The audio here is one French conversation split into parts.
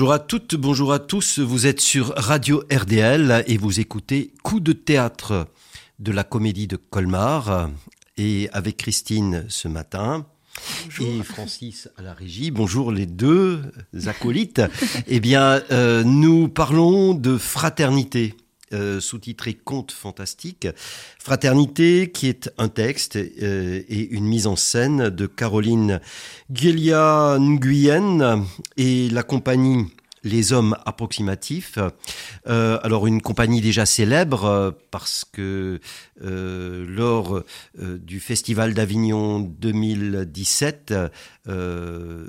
Bonjour à toutes, bonjour à tous. Vous êtes sur Radio RDL et vous écoutez Coup de théâtre de la comédie de Colmar. Et avec Christine ce matin. Et Francis à la régie. Bonjour les deux acolytes. eh bien, euh, nous parlons de fraternité. Euh, sous-titré Conte fantastique. Fraternité, qui est un texte euh, et une mise en scène de Caroline Guelia Nguyen et la compagnie les hommes approximatifs. Euh, alors une compagnie déjà célèbre euh, parce que euh, lors du Festival d'Avignon 2017,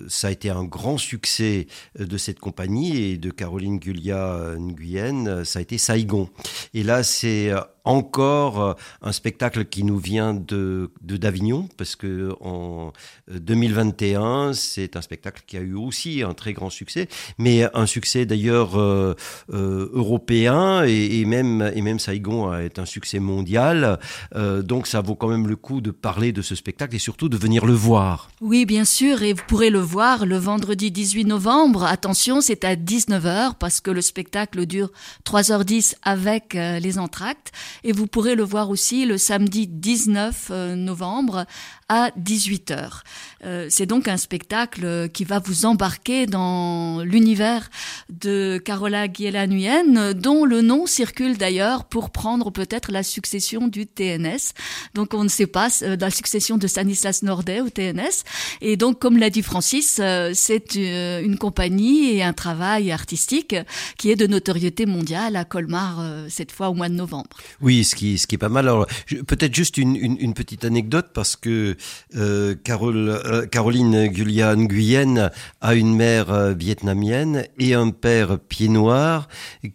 ça a été un grand succès de cette compagnie et de Caroline Gulia Nguyen, ça a été Saigon. Et là c'est encore euh, un spectacle qui nous vient de d'Avignon parce que en 2021 euh, c'est un spectacle qui a eu aussi un très grand succès mais un succès d'ailleurs euh, européen et, même et même Saigon est un succès mondial. Donc ça vaut quand même le coup de parler de ce spectacle et surtout de venir le voir. Oui bien sûr et vous pourrez le voir le vendredi 18 novembre. Attention c'est à 19h parce que le spectacle dure 3h10 avec les entractes et vous pourrez le voir aussi le samedi 19 euh, novembre à 18h. Euh, c'est donc un spectacle qui va vous embarquer dans l'univers de Carola Nguyen, dont le nom circule d'ailleurs pour prendre peut-être la succession du TNS. Donc on ne sait pas, euh, la succession de Stanislas Nordet au TNS. Et donc, comme l'a dit Francis, euh, c'est une compagnie et un travail artistique qui est de notoriété mondiale à Colmar, cette fois au mois de novembre. Oui, ce qui, ce qui est pas mal. Alors, peut-être juste une petite anecdote parce que euh, euh, Caroline Gulia Nguyen a une mère euh, vietnamienne et un père pied noir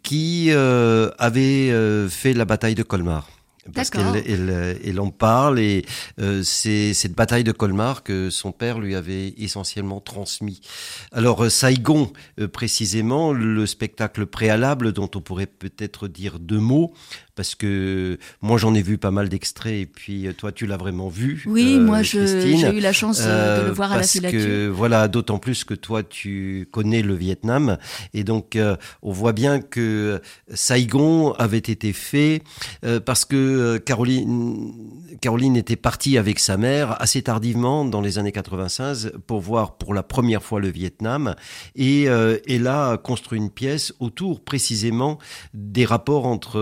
qui avait fait la bataille de Colmar parce qu'elle elle, elle, en parle et c'est cette bataille de Colmar que son père lui avait essentiellement transmis. Alors Saigon, précisément, le spectacle préalable dont on pourrait peut-être dire deux mots, parce que moi j'en ai vu pas mal d'extraits et puis euh, toi tu l'as vraiment vu. Oui, euh, moi j'ai eu la chance euh, de le voir à la filature. Que, voilà, d'autant plus que toi tu connais le Vietnam et donc on voit bien que Saigon avait été fait parce que Caroline Caroline était partie avec sa mère assez tardivement dans les années 96 pour voir pour la première fois le Vietnam et elle a construit une pièce autour précisément des rapports entre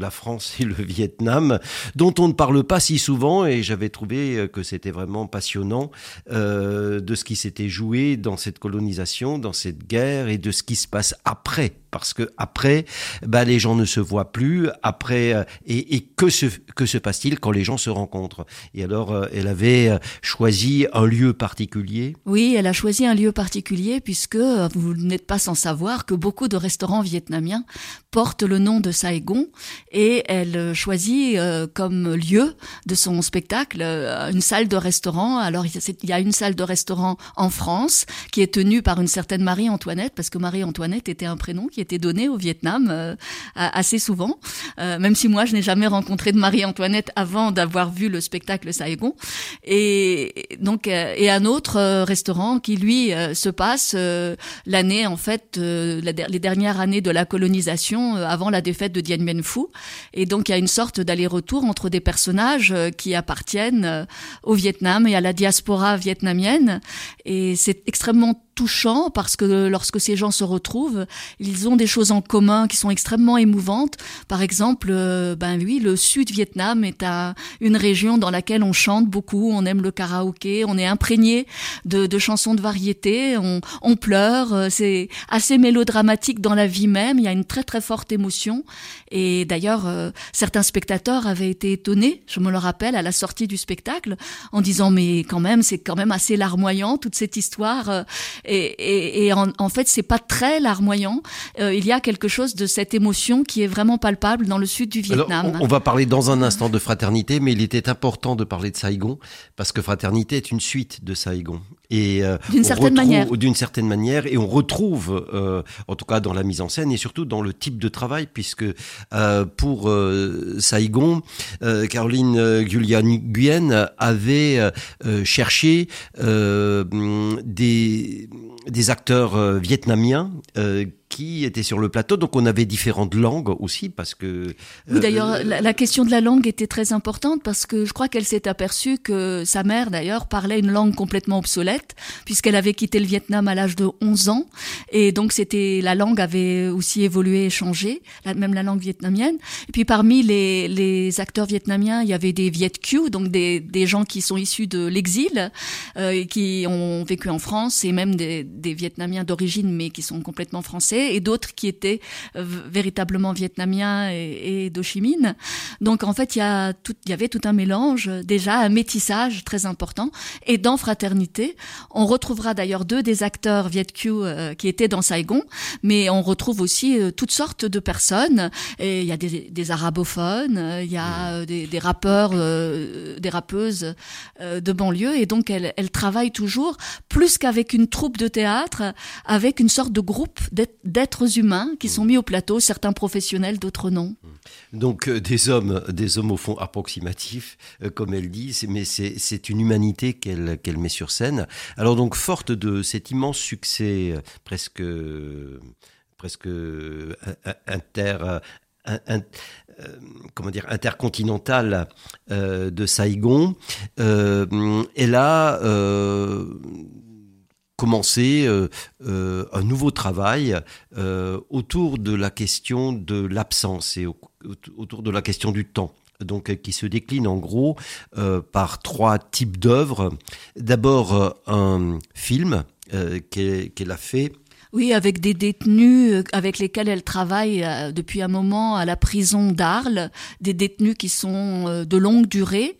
la France et le Vietnam, dont on ne parle pas si souvent, et j'avais trouvé euh, que c'était vraiment passionnant euh, de ce qui s'était joué dans cette colonisation, dans cette guerre, et de ce qui se passe après parce que après, bah, les gens ne se voient plus. Après, euh, et, et, que se que se passe-t-il quand les gens se rencontrent? Et alors, euh, elle avait euh, choisi un lieu particulier. Oui, elle a choisi un lieu particulier puisque vous n'êtes pas sans savoir que beaucoup de restaurants vietnamiens portent le nom de Saigon et elle choisit comme lieu de son spectacle une salle de restaurant. Alors, il y a une salle de restaurant en France qui est tenue par une certaine Marie-Antoinette parce que Marie-Antoinette était un prénom qui était donné au Vietnam euh, assez souvent, euh, même si moi je n'ai jamais rencontré de Marie-Antoinette avant d'avoir vu le spectacle Saigon. Et donc euh, et un autre restaurant qui lui se passe l'année en fait les dernières années de la colonisation avant la défaite de Dien Bien Phu. Et donc il y a une sorte d'aller-retour entre des personnages qui appartiennent au Vietnam et à la diaspora vietnamienne. Et c'est extrêmement touchant parce que lorsque ces gens se retrouvent, ils ont des choses en commun qui sont extrêmement émouvantes. Par exemple, euh, ben oui, le Sud Vietnam est une région dans laquelle on chante beaucoup, on aime le karaoké, on est imprégné de, chansons de variété, on, on pleure, euh, c'est assez mélodramatique dans la vie même. Il y a une très très forte émotion. Et d'ailleurs, euh, certains spectateurs avaient été étonnés, je me le rappelle, à la sortie du spectacle, en disant mais quand même, c'est quand même assez larmoyant toute cette histoire. Et, et, en, en, fait, c'est pas très larmoyant. Euh, il y a quelque chose de cette émotion qui est vraiment palpable dans le sud du Vietnam. on, va parler dans un instant de fraternité, mais il était important de parler de Saigon parce que fraternité est une suite de Saigon. Et euh, d'une certaine manière. D'une certaine manière, et on retrouve, euh, en tout cas dans la mise en scène et surtout dans le type de travail, puisque euh, pour euh, Saigon, euh, Caroline Gulian Nguyen avait cherché des des acteurs vietnamiens qui étaient sur le plateau. Donc on avait différentes langues aussi parce que. Oui, d'ailleurs, la, question de la langue était très importante parce que je crois qu'elle s'est aperçue que sa mère, d'ailleurs, parlait une langue complètement obsolète puisqu'elle avait quitté le Vietnam à l'âge de 11 ans et donc c'était la langue avait aussi évolué et changé, même la langue vietnamienne. Et puis parmi les, les acteurs vietnamiens, il y avait des Viet Q, donc des, des gens qui sont issus de l'exil, euh, qui ont vécu en France et même des, des Vietnamiens d'origine mais qui sont complètement français et d'autres qui étaient euh, véritablement vietnamiens et, et d'Ochimine. Donc en fait, il y, a tout, il y avait tout un mélange, déjà un métissage très important. Et dans Fraternité, on retrouvera d'ailleurs deux des acteurs Viet euh, qui étaient dans Saigon, mais on retrouve aussi euh, toutes sortes de personnes. Et il y a des, des arabophones, il y a des, des rappeurs, des rappeuses de banlieue, et donc elle, elle travaille toujours plus qu'avec une troupe de théâtre, avec une sorte de groupe d'êtres humains qui sont mis au plateau, certains professionnels, d'autres non. Donc euh, des hommes, des hommes au fond approximatifs, euh, comme elle dit, mais c'est une humanité qu'elle met sur scène. Alors donc forte de cet immense succès euh, presque presque inter comment dire intercontinental de Saigon, elle a commencer euh, euh, un nouveau travail euh, autour de la question de l'absence et autour de la question du temps donc qui se décline en gros par trois types d'œuvres. D'abord un film qu'elle a fait. Oui, avec des détenus avec lesquels elle travaille depuis un moment à la prison d'Arles, des détenus qui sont de longue durée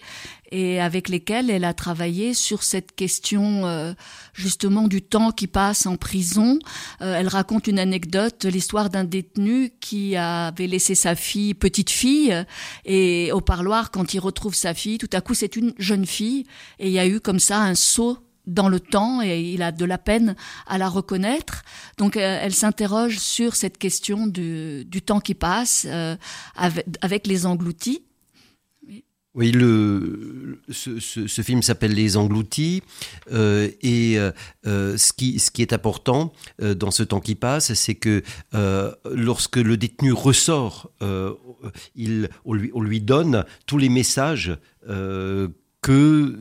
et avec lesquels elle a travaillé sur cette question euh, justement du temps qui passe en prison. Euh, elle raconte une anecdote, l'histoire d'un détenu qui avait laissé sa fille, petite fille, et au parloir, quand il retrouve sa fille, tout à coup c'est une jeune fille, et il y a eu comme ça un saut dans le temps et il a de la peine à la reconnaître. Donc euh, elle s'interroge sur cette question du, du temps qui passe avec, avec les engloutis. Oui, le, ce, film s'appelle Les Engloutis euh, et euh, euh, ce, qui, ce qui est important dans ce temps qui passe, c'est que lorsque le détenu ressort, il, on, lui, on lui donne tous les messages que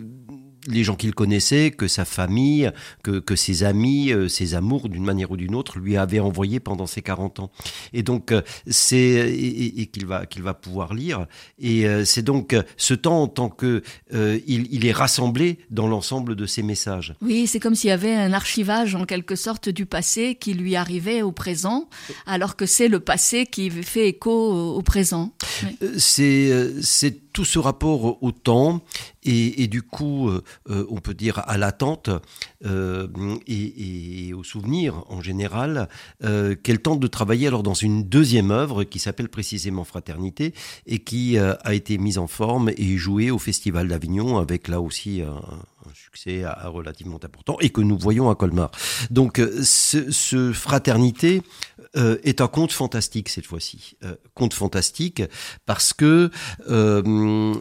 les gens qu'il connaissait, que sa famille, que, que ses amis, euh, ses amours, d'une manière ou d'une autre, lui avaient envoyé pendant ses 40 ans. Et donc, euh, c'est et, qu'il va qu'il va pouvoir lire. Et euh, c'est donc ce temps en tant que il, il, est rassemblé dans l'ensemble de ces messages. Oui, c'est comme s'il y avait un archivage en quelque sorte du passé qui lui arrivait au présent, alors que c'est le passé qui fait écho au, présent. C'est c'est tout ce rapport au temps et, du coup, euh, euh, on peut dire à l'attente euh, et, au souvenir en général, qu'elle tente de travailler alors dans une deuxième œuvre qui s'appelle précisément Fraternité et qui a été mise en forme et jouée au Festival d'Avignon avec là aussi un, succès relativement important et que nous voyons à Colmar. Donc, ce, ce Fraternité euh, est un conte fantastique cette fois-ci. Euh, conte fantastique parce que euh,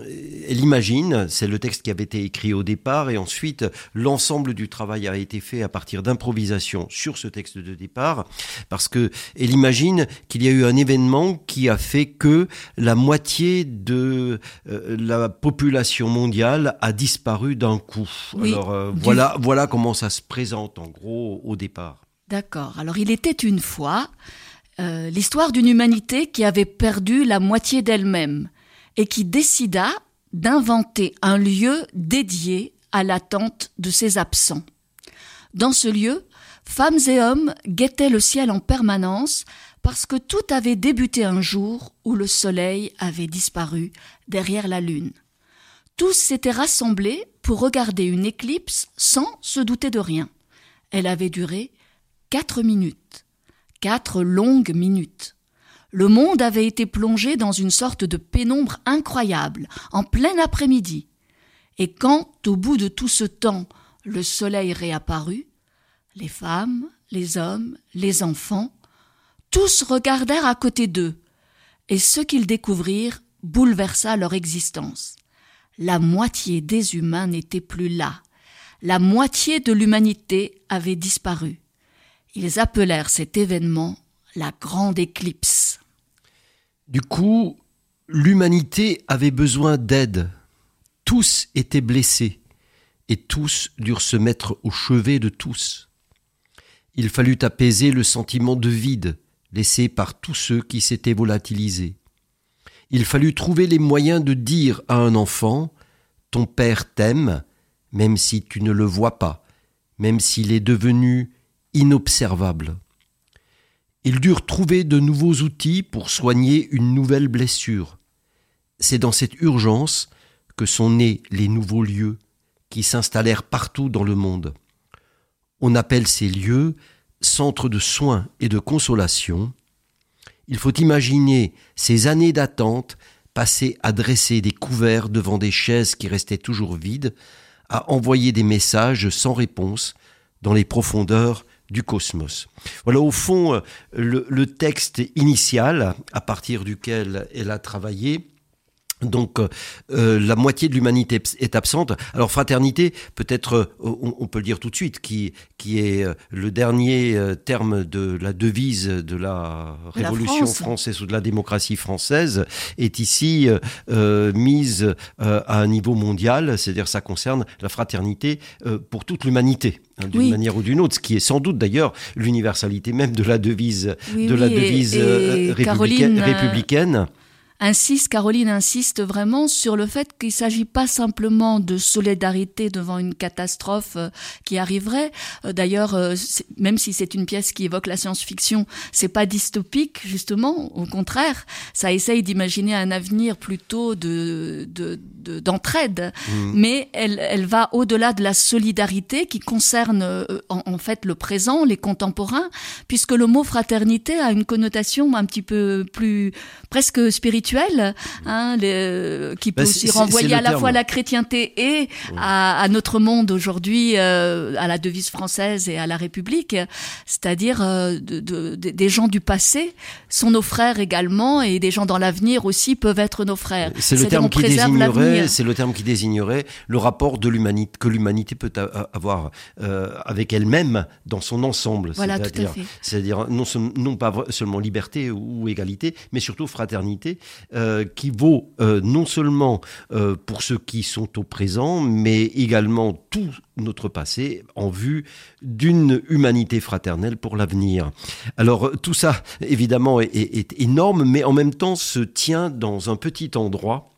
elle imagine, c'est le texte qui avait été écrit au départ et ensuite l'ensemble du travail a été fait à partir d'improvisation sur ce texte de départ parce que elle imagine qu'il y a eu un événement qui a fait que la moitié de la population mondiale a disparu d'un coup. Alors voilà, voilà comment ça se présente en gros au départ. D'accord. Alors il était une fois euh, l'histoire d'une humanité qui avait perdu la moitié d'elle-même et qui décida d'inventer un lieu dédié à l'attente de ses absents. Dans ce lieu, femmes et hommes guettaient le ciel en permanence parce que tout avait débuté un jour où le soleil avait disparu derrière la lune. Tous s'étaient rassemblés pour regarder une éclipse sans se douter de rien. Elle avait duré quatre minutes, quatre longues minutes. Le monde avait été plongé dans une sorte de pénombre incroyable, en plein après-midi. Et quand, au bout de tout ce temps, le soleil réapparut, les femmes, les hommes, les enfants, tous regardèrent à côté d'eux, et ce qu'ils découvrirent bouleversa leur existence. La moitié des humains n'était plus là. La moitié de l'humanité avait disparu. Ils appelèrent cet événement la grande éclipse. Du coup, l'humanité avait besoin d'aide. Tous étaient blessés, et tous durent se mettre au chevet de tous. Il fallut apaiser le sentiment de vide laissé par tous ceux qui s'étaient volatilisés. Il fallut trouver les moyens de dire à un enfant Ton père t'aime, même si tu ne le vois pas, même s'il est devenu inobservable. Ils durent trouver de nouveaux outils pour soigner une nouvelle blessure. C'est dans cette urgence que sont nés les nouveaux lieux qui s'installèrent partout dans le monde. On appelle ces lieux centres de soins et de consolation. Il faut imaginer ces années d'attente passées à dresser des couverts devant des chaises qui restaient toujours vides, à envoyer des messages sans réponse dans les profondeurs du cosmos. Voilà au fond euh, le, texte initial à partir duquel elle a travaillé. Donc euh, euh, la moitié de l'humanité est absente. Alors fraternité, peut-être on, peut le dire tout de suite, qui, qui est le dernier terme de la devise de la Révolution française ou de la démocratie française, est ici mise à un niveau mondial, c'est-à-dire ça concerne la fraternité pour toute l'humanité. Hein, d'une manière ou d'une autre, ce qui est sans doute d'ailleurs l'universalité même de la devise, de la devise euh, républicaine, euh, républicaine insiste, Caroline insiste vraiment sur le fait qu'il ne s'agit pas simplement de solidarité devant une catastrophe euh, qui arriverait. Euh, d'ailleurs, euh, même si c'est une pièce qui évoque la science-fiction, c'est pas dystopique justement. Au contraire, ça essaye d'imaginer un avenir plutôt de d'entraide, mmh. mais elle, elle va au-delà de la solidarité qui concerne en, fait le présent, les contemporains, puisque le mot fraternité a une connotation un petit peu plus presque spirituelle hein, qui peut bah, aussi renvoyer à la fois à la chrétienté et à, notre monde aujourd'hui, euh, à la devise française et à la République, c'est-à-dire euh, de, des gens du passé sont nos frères également et des gens dans l'avenir aussi peuvent être nos frères. C'est le terme qui désignerait, c'est le terme qui désignerait le rapport de l'humanité que l'humanité peut avoir euh, avec elle-même dans son ensemble. Voilà, c'est-à-dire, non, non pas seulement liberté ou égalité, mais surtout fraternité euh, qui vaut euh, non seulement pour ceux qui sont au présent, mais également tout notre passé en vue d'une humanité fraternelle pour l'avenir. Alors tout ça, évidemment, est énorme, mais en même temps se tient dans un petit endroit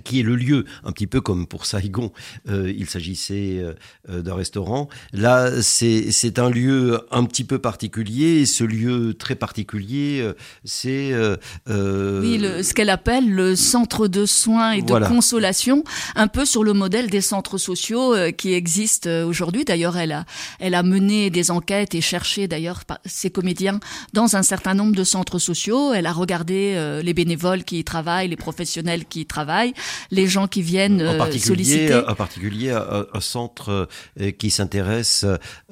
qui est le lieu, un petit peu comme pour Saigon, euh, il s'agissait euh, d'un restaurant. Là, c'est un lieu un petit peu particulier, et ce lieu très particulier, euh, c'est... oui, le, ce qu'elle appelle le centre de soins et de consolation, un peu sur le modèle des centres sociaux qui existent aujourd'hui. D'ailleurs, elle a, elle a mené des enquêtes et cherché d'ailleurs ses comédiens dans un certain nombre de centres sociaux. Elle a regardé les bénévoles qui y travaillent, les professionnels qui y travaillent les gens qui viennent en euh, solliciter. En particulier, un, centre euh, qui s'intéresse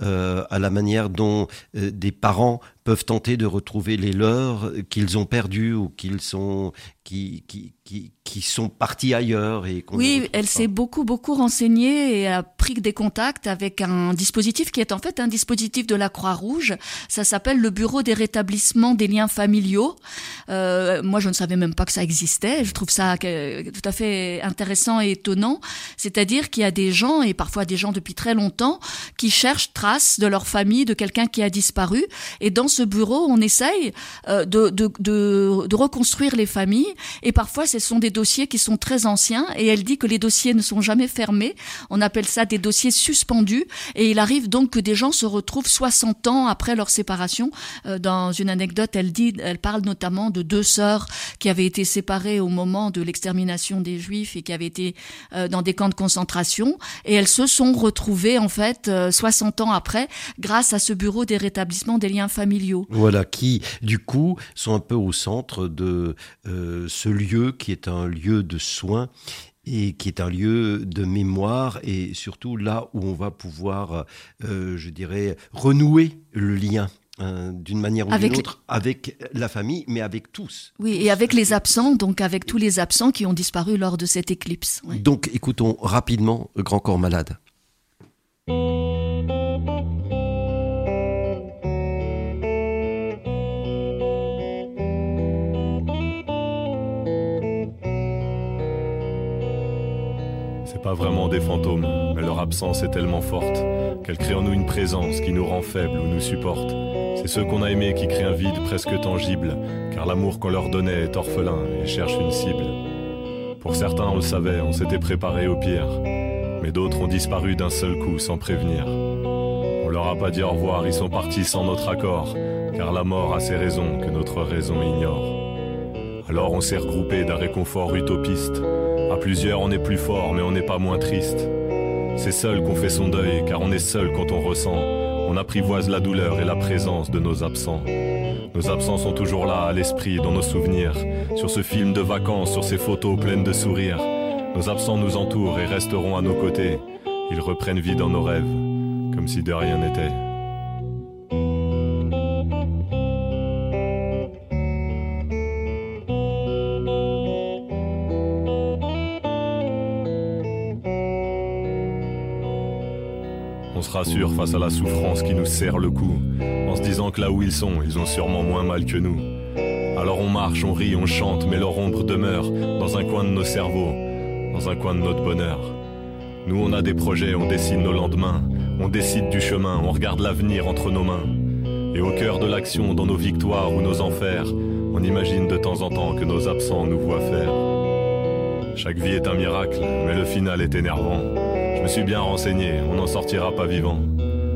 euh, à la manière dont des parents peuvent tenter de retrouver les leurs qu'ils ont perdus ou qu'ils sont qui, qui, qui, qui, sont partis ailleurs. Et oui, elle s'est beaucoup, beaucoup renseignée et a pris des contacts avec un dispositif qui est en fait un dispositif de la Croix-Rouge. Ça s'appelle le Bureau des rétablissements des liens familiaux. Euh, moi, je ne savais même pas que ça existait. Je trouve ça tout à fait intéressant et étonnant. C'est-à-dire qu'il y a des gens, et parfois des gens depuis très longtemps, qui cherchent traces de leur famille, de quelqu'un qui a disparu. Et dans ce bureau, on essaye euh, de, reconstruire les familles et parfois, ce sont des dossiers qui sont très anciens. Et elle dit que les dossiers ne sont jamais fermés. On appelle ça des dossiers suspendus. Et il arrive donc que des gens se retrouvent 60 ans après leur séparation. Euh, dans une anecdote, elle dit, elle parle notamment de deux sœurs qui avaient été séparées au moment de l'extermination des Juifs et qui avaient été euh, dans des camps de concentration. Et elles se sont retrouvées en fait 60 euh, ans après, grâce à ce bureau des rétablissements des liens familiaux. Voilà, qui du coup sont un peu au centre de ce lieu qui est un lieu de soins et qui est un lieu de mémoire et surtout là où on va pouvoir, euh, je dirais, renouer le lien. Hein, d'une manière ou d'une autre, avec la famille, mais avec tous. Oui, et avec les absents, donc avec tous les absents qui ont disparu lors de cette éclipse. Donc écoutons rapidement Grand Corps Malade. Pas vraiment des fantômes, mais leur absence est tellement forte qu'elle crée en nous une présence qui nous rend faibles ou nous supporte. C'est ceux qu'on a aimés qui créent un vide presque tangible, car l'amour qu'on leur donnait est orphelin et cherche une cible. Pour certains, on le savait, on s'était préparé au pire, mais d'autres ont disparu d'un seul coup sans prévenir. On leur a pas dit au revoir, ils sont partis sans notre accord, car la mort a ses raisons que notre raison ignore. Alors on s'est regroupé d'un réconfort utopiste. Plusieurs, on est plus fort, mais on n'est pas moins triste. C'est seul qu'on fait son deuil, car on est seul quand on ressent. On apprivoise la douleur et la présence de nos absents. Nos absents sont toujours là, à l'esprit, dans nos souvenirs. Sur ce film de vacances, sur ces photos pleines de sourires. Nos absents nous entourent et resteront à nos côtés. Ils reprennent vie dans nos rêves, comme si de rien n'était. Face à la souffrance qui nous serre le cou, en se disant que là où ils sont, ils ont sûrement moins mal que nous. Alors on marche, on rit, on chante, mais leur ombre demeure dans un coin de nos cerveaux, dans un coin de notre bonheur. Nous on a des projets, on dessine nos lendemains, on décide du chemin, on regarde l'avenir entre nos mains. Et au cœur de l'action, dans nos victoires ou nos enfers, on imagine de temps en temps que nos absents nous voient faire. Chaque vie est un miracle, mais le final est énervant. Je me suis bien renseigné, on n'en sortira pas vivant.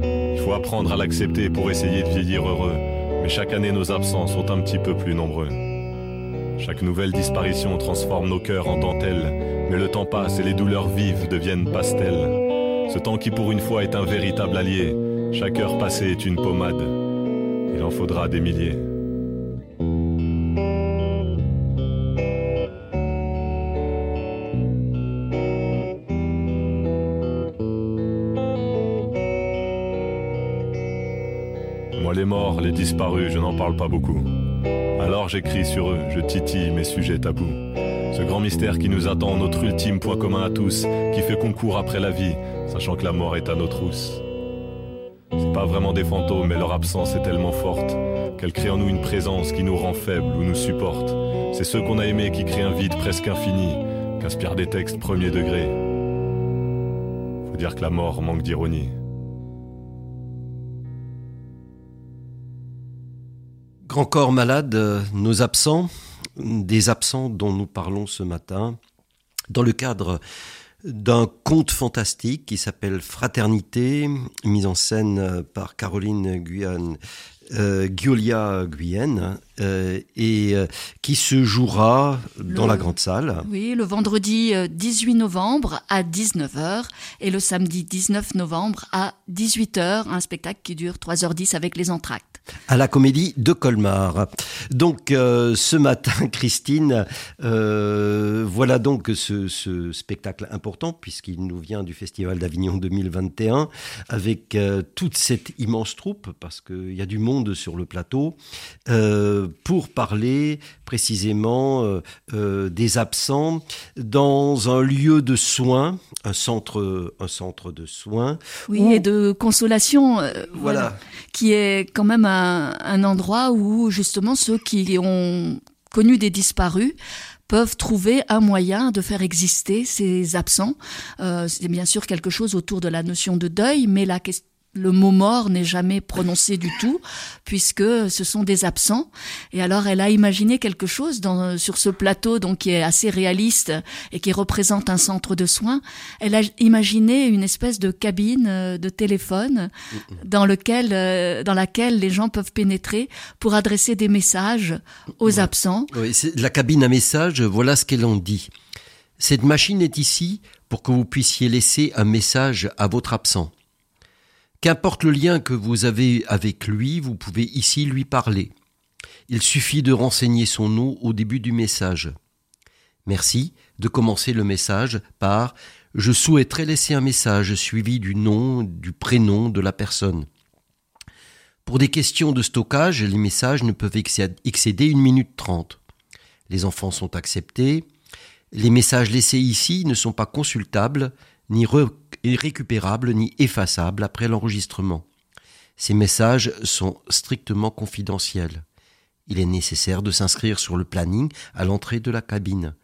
Il faut apprendre à l'accepter pour essayer de vieillir heureux, mais chaque année nos absents sont un petit peu plus nombreux. Chaque nouvelle disparition transforme nos cœurs en dentelle, mais le temps passe et les douleurs vives deviennent pastels. Ce temps qui pour une fois est un véritable allié, chaque heure passée est une pommade. Il en faudra des milliers. Les disparus, je n'en parle pas beaucoup. Alors j'écris sur eux, je titille mes sujets tabous. Ce grand mystère qui nous attend, notre ultime point commun à tous, qui fait concours après la vie, sachant que la mort est à nos trousses. C'est pas vraiment des fantômes, mais leur absence est tellement forte qu'elle crée en nous une présence qui nous rend faibles ou nous supporte. C'est ceux qu'on a aimés qui créent un vide presque infini, qu'inspirent des textes premier degré. Faut dire que la mort manque d'ironie. Grand corps malade, euh, nos absents, des absents dont nous parlons ce matin, dans le cadre d'un conte fantastique qui s'appelle Fraternité, mis en scène par Caroline Guyane, euh, Giolia Guyenne, euh, et euh, qui se jouera dans Le- la grande salle. Oui, le vendredi euh, 18 novembre à 19h et le samedi 19 novembre à 18h, un spectacle qui dure 3h10 avec les entractes. à la comédie de Colmar. Donc euh, ce matin, Christine, euh, voilà donc ce, ce spectacle important puisqu'il nous vient du Festival d'Avignon 2021 avec euh, toute cette immense troupe parce qu'il y a du monde sur le plateau euh, pour parler précisément euh, euh, des absents dans un lieu de soins, un centre, un centre de soins. Oui, et de consolation. euh, Voilà. voilà. Qui est quand même un, un endroit où justement ceux qui ont connu des disparus peuvent trouver un moyen de faire exister ces absents. Euh, c'est bien sûr quelque chose autour de la notion de deuil, mais la question le mot mort n'est jamais prononcé du tout, puisque ce sont des absents. Et alors, elle a imaginé quelque chose dans, sur ce plateau, donc qui est assez réaliste et qui représente un centre de soins. Elle a imaginé une espèce de cabine euh, de téléphone dans lequel, euh, dans laquelle les gens peuvent pénétrer pour adresser des messages aux absents. Oui, la cabine à message, voilà ce qu'elle en dit. Cette machine est ici pour que vous puissiez laisser un message à votre absent. Qu'importe le lien que vous avez avec lui, vous pouvez ici lui parler. Il suffit de renseigner son nom au début du message. Merci de commencer le message par Je souhaiterais laisser un message suivi du nom, du prénom de la personne. Pour des questions de stockage, les messages ne peuvent excé- excéder une minute trente. Les enfants sont acceptés. Les messages laissés ici ne sont pas consultables, ni récupérables, ni effaçables après l'enregistrement. Ces messages sont strictement confidentiels. Il est nécessaire de s'inscrire sur le planning à l'entrée de la cabine.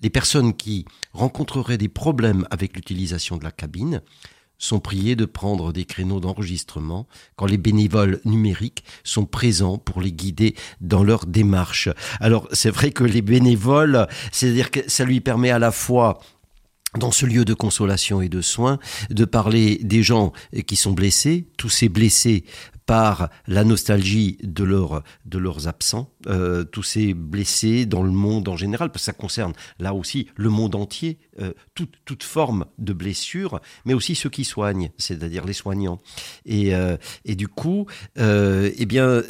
les personnes qui rencontreraient des problèmes avec l'utilisation de la cabine sont priés de prendre des créneaux d'enregistrement quand les bénévoles numériques sont présents pour les guider dans leur démarche. Alors c'est vrai que les bénévoles, c'est-à-dire que ça lui permet à la fois dans ce lieu de consolation et de soins, de parler des gens qui sont blessés, tous ces blessés par la nostalgie de, de leurs absents, euh, tous ces blessés dans le monde en général, parce que ça concerne là aussi le monde entier, euh, toute, toute, forme de blessure, mais aussi ceux qui soignent, c'est-à-dire les soignants. Et, euh, et du coup, eh bien,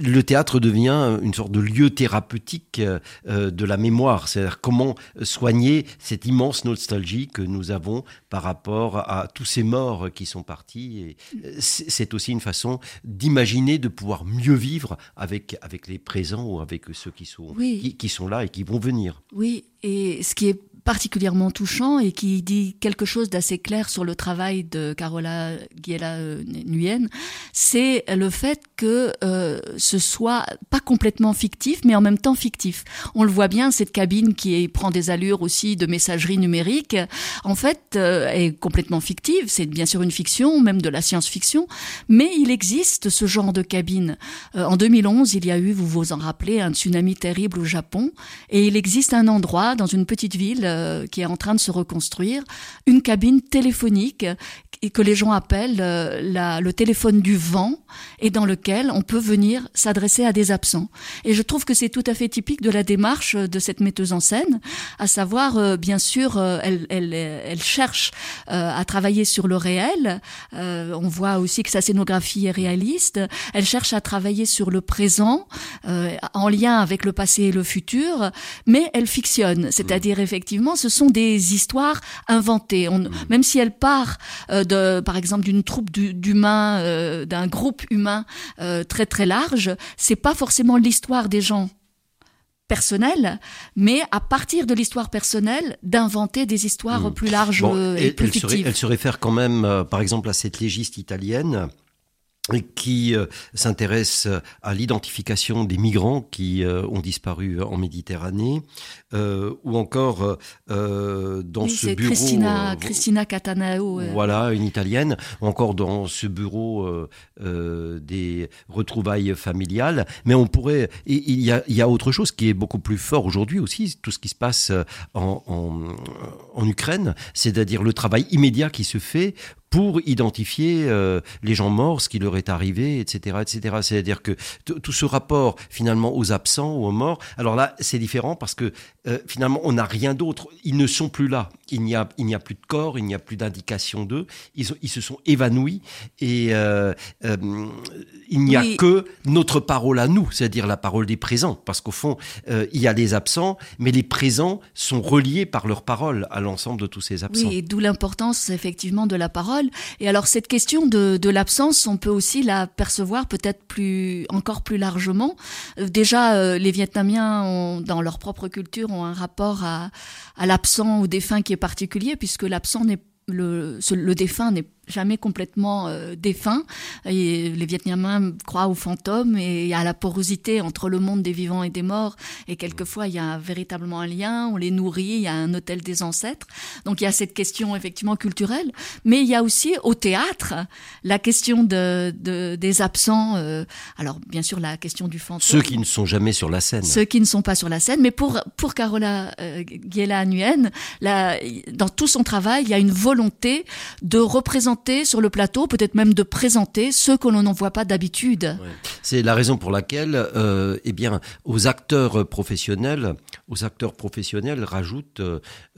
le théâtre devient une sorte de lieu thérapeutique de la mémoire, c'est-à-dire comment soigner cette immense nostalgie que nous avons par rapport à tous ces morts qui sont partis. C'est aussi une façon d'imaginer de pouvoir mieux vivre avec, avec les présents ou avec ceux qui sont, qui sont là et qui vont venir. Oui, et ce qui est particulièrement touchant et qui dit quelque chose d'assez clair sur le travail de Carola Giela euh, Nguyen, c'est le fait que euh, ce soit pas complètement fictif, mais en même temps fictif. On le voit bien, cette cabine qui prend des allures aussi de messagerie numérique, en fait, euh, est complètement fictive. C'est bien sûr une fiction, même de la science-fiction, mais il existe ce genre de cabine. en 2011, il y a eu, vous vous en rappelez, un tsunami terrible au Japon, et il existe un endroit dans une petite ville euh, qui est en train de se reconstruire, une cabine téléphonique que les gens appellent euh, la, le téléphone du vent et dans lequel on peut venir s'adresser à des absents. Et je trouve que c'est tout à fait typique de la démarche de cette metteuse en scène, à savoir, euh, bien sûr, elle, elle, elle, cherche à travailler sur le réel. on voit aussi que sa scénographie est réaliste. Elle cherche à travailler sur le présent, en lien avec le passé et le futur, mais elle fictionne, c'est-à-dire effectivement ce sont des histoires inventées. On, mm. Même si elle part euh, de, par exemple, d'une troupe d'humains, euh, d'un groupe humain euh, très très large, c'est pas forcément l'histoire des gens personnels, mais à partir de l'histoire personnelle, d'inventer des histoires mm. plus larges et, plus elle elle se réfère quand même, par exemple, à cette légiste italienne qui euh, s'intéresse à l'identification des migrants qui euh, ont disparu en Méditerranée, euh, ou encore dans ce bureau... Christina, Christina Catanao. Voilà, une italienne, ou encore dans ce bureau des retrouvailles familiales. Mais on pourrait... Il y, a, il y a autre chose qui est beaucoup plus fort aujourd'hui aussi, tout ce qui se passe en, en, en Ukraine, c'est-à-dire le travail immédiat qui se fait pour identifier euh, les gens morts, ce qui leur est arrivé, etc., etc. C'est-à-dire que tout ce rapport finalement aux absents ou aux morts. Alors là, c'est différent parce que euh, finalement, on n'a rien d'autre. Ils ne sont plus là. Il n'y a, il n'y a plus de corps, il n'y a plus d'indication d'eux. Ils, ils, se sont évanouis et euh, il n'y a que notre parole à nous, c'est-à-dire la parole des présents, parce qu'au fond, il y a les absents, mais les présents sont reliés par leur parole à l'ensemble de tous ces absents. Oui, d'où l'importance effectivement de la parole et alors cette question de, de l'absence, on peut aussi la percevoir peut-être plus encore plus largement. Euh, déjà, euh, les Vietnamiens ont, dans leur propre culture un rapport à, l'absent ou défunt qui est particulier, puisque l'absent le, le défunt n'est jamais complètement euh, défunt. Et les Vietnamiens croient aux fantômes et à la porosité entre le monde des vivants et des morts. Et quelquefois, il y a véritablement un lien, on les nourrit, il y a un hôtel des ancêtres. Donc il y a cette question effectivement culturelle. Mais il y a aussi au théâtre la question de, de des absents. Euh, alors bien sûr la question du fantôme. Ceux qui ne sont jamais sur la scène. Ceux qui ne sont pas sur la scène. Mais pour, pour Carola euh, Giela Nguyen, dans tout son travail, il y a une volonté de représenter sur le plateau, peut-être même de présenter ceux que l'on n'en voit pas d'habitude. C'est la raison pour laquelle, euh, eh bien, aux acteurs professionnels, aux acteurs professionnels rajoutent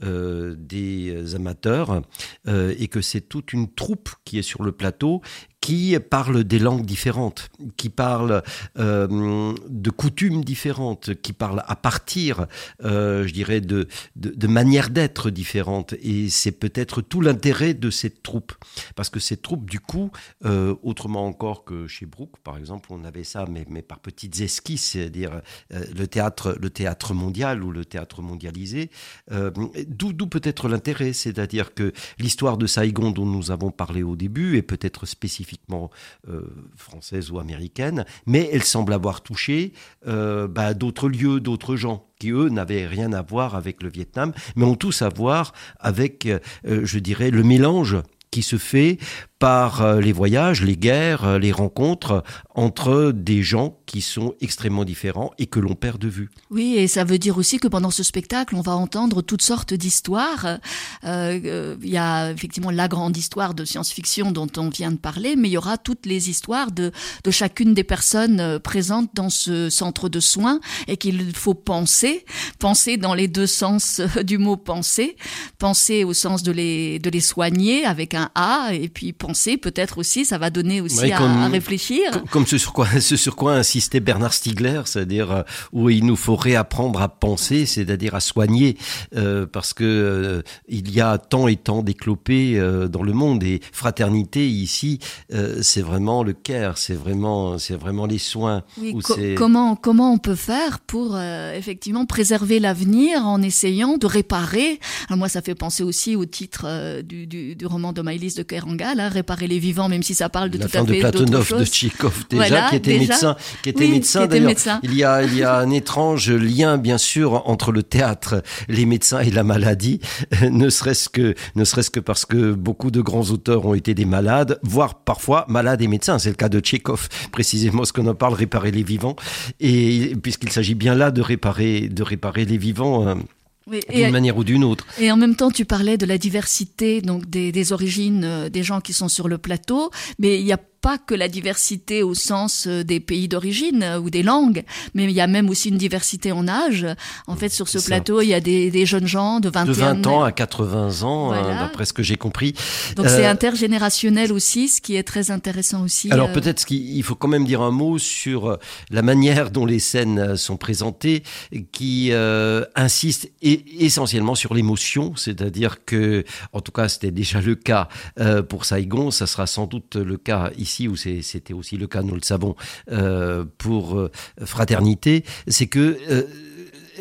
euh, des amateurs euh, et que c'est toute une troupe qui est sur le plateau qui parlent des langues différentes, qui parlent euh, de coutumes différentes, qui parlent à partir, euh, je dirais, de, de, manières d'être différentes. Et c'est peut-être tout l'intérêt de cette troupe. Parce que cette troupe, du coup, euh, autrement encore que chez Brooke, par exemple, on avait ça, mais, mais par petites esquisses, c'est-à-dire le, théâtre, le théâtre mondial ou le théâtre mondialisé. D'où peut-être l'intérêt, c'est-à-dire que l'histoire de Saigon dont nous avons parlé au début est peut-être spécifique typiquement française ou américaine, mais elle semble avoir touché bah, d'autres lieux, d'autres gens qui eux n'avaient rien à voir avec le Vietnam, mais ont tous à voir avec, je dirais, le mélange qui se fait par euh, les voyages, les guerres, euh, les rencontres entre des gens qui sont extrêmement différents et que l'on perd de vue. Oui, et ça veut dire aussi que pendant ce spectacle, on va entendre toutes sortes d'histoires. Euh, il y a effectivement la grande histoire de science-fiction dont on vient de parler, mais il y aura toutes les histoires de, chacune des personnes présentes dans ce centre de soins et qu'il faut penser, penser dans les deux sens du mot penser, penser au sens de les, de les soigner avec un A et puis penser, peut-être aussi, ça va donner aussi à, réfléchir. Comme, ce, sur quoi, ce sur quoi insistait Bernard Stiegler, c'est-à-dire euh, où il nous faut réapprendre à penser, c'est-à-dire à soigner, euh, parce que euh, il y a tant et tant d'éclopés dans le monde et fraternité ici, c'est vraiment le care, c'est vraiment, c'est vraiment les soins. comment comment on peut faire pour effectivement préserver l'avenir en essayant de réparer. moi, ça fait penser aussi au titre du, du, roman de Maïlis de Kerangal, hein, réparer les vivants, même si ça parle de la tout fin à fait de Platonov de Tchékov déjà, qui était médecin, qui était médecin d'ailleurs. Il y a il y a un étrange lien bien sûr entre le théâtre, les médecins et la maladie, ne serait-ce que ne serait-ce que parce que beaucoup de grands auteurs ont été des malades, voire parfois malades et médecins. C'est le cas de Tchékov, précisément ce qu'on en parle, réparer les vivants, et puisqu'il s'agit bien là de réparer de réparer les vivants. D'une manière ou d'une autre. Et en même temps, tu parlais de la diversité donc des, des origines euh, des gens qui sont sur le plateau, mais il y a pas que la diversité au sens euh, des pays d'origine euh, ou des langues, mais il y a même aussi une diversité en âge. En fait, sur ce plateau, il y a des, des, jeunes gens de 21 de 20 ans à 80 ans, hein, d'après ce que j'ai compris. Donc c'est intergénérationnel aussi, ce qui est très intéressant aussi. Alors peut-être qu'il faut quand même dire un mot sur la manière dont les scènes sont présentées, qui euh, insiste essentiellement sur l'émotion, c'est-à-dire que, en tout cas, c'était déjà le cas pour Saigon, ça sera sans doute le cas ici où c'était aussi le cas, nous le savons, euh, pour euh, Fraternité, c'est que euh,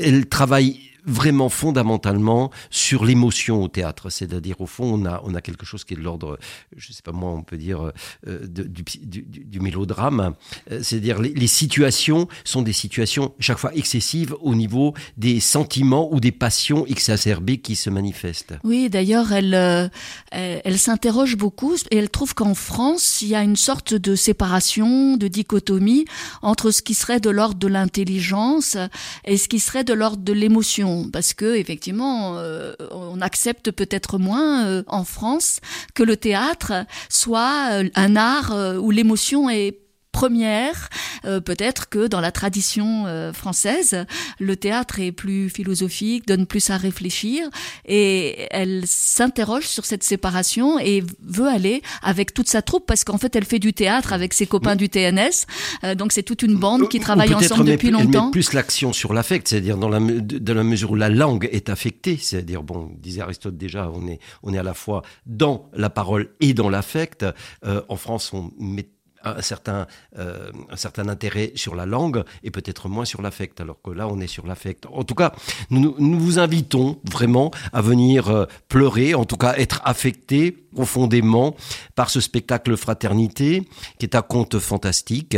elle travaille vraiment fondamentalement sur l'émotion au théâtre. C'est-à-dire, au fond, on a, on a quelque chose qui est de l'ordre, je ne sais pas moi, on peut dire, euh, du, du, du, mélodrame. Euh, c'est-à-dire, les, les, situations sont des situations chaque fois excessives au niveau des sentiments ou des passions exacerbées qui se manifestent. Oui, d'ailleurs, euh, elle, elle s'interroge beaucoup et elle trouve qu'en France, il y a une sorte de séparation, de dichotomie entre ce qui serait de l'ordre de l'intelligence et ce qui serait de l'ordre de l'émotion parce que effectivement, euh, on accepte peut-être moins euh, en France que le théâtre soit euh, un art où l'émotion est première. Euh, peut-être que dans la tradition euh, française, le théâtre est plus philosophique, donne plus à réfléchir, et elle s'interroge sur cette séparation et veut aller avec toute sa troupe parce qu'en fait elle fait du théâtre avec ses copains du TNS, euh, donc c'est toute une bande qui travaille ensemble depuis longtemps. Elle met plus l'action sur l'affect, c'est-à-dire dans la, dans la mesure où la langue est affectée, c'est-à-dire bon, disait Aristote déjà, on est on est à la fois dans la parole et dans l'affect. en France, on met un certain, euh, un certain intérêt sur la langue et peut-être moins sur l'affect, alors que là, on est sur l'affect. En tout cas, nous, nous, vous invitons vraiment à venir euh, pleurer, en tout cas être affecté profondément par ce spectacle Fraternité, qui est un conte fantastique,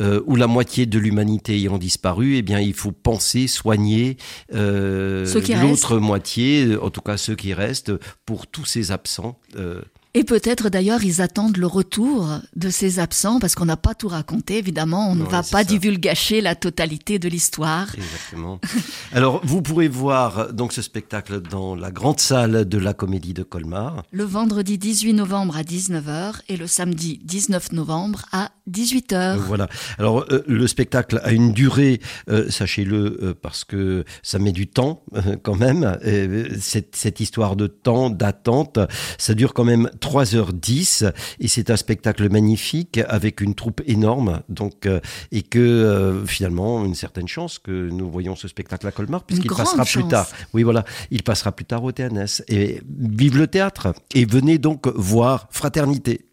euh, où la moitié de l'humanité ayant disparu, eh bien, il faut penser, soigner euh, l'autre moitié, en tout cas ceux qui restent, pour tous ces absents. Euh, et peut-être d'ailleurs ils attendent le retour de ces absents parce qu'on n'a pas tout raconté. Évidemment, on ne va pas divulgacher la totalité de l'histoire. Exactement. Alors vous pourrez voir donc ce spectacle dans la grande salle de la Comédie de Colmar. Le vendredi 18 novembre à 19h et le samedi 19 novembre à 18h. Voilà. Alors euh, le spectacle a une durée, euh, sachez-le, euh, parce que ça met du temps quand même. Cette, cette, histoire de temps, d'attente, ça dure quand même 3h10 et c'est un spectacle magnifique avec une troupe énorme donc euh, et que euh, finalement une certaine chance que nous voyons ce spectacle à Colmar puisqu'il passera plus tard. Oui voilà, il passera plus tard au TNS et vive le théâtre et venez donc voir Fraternité.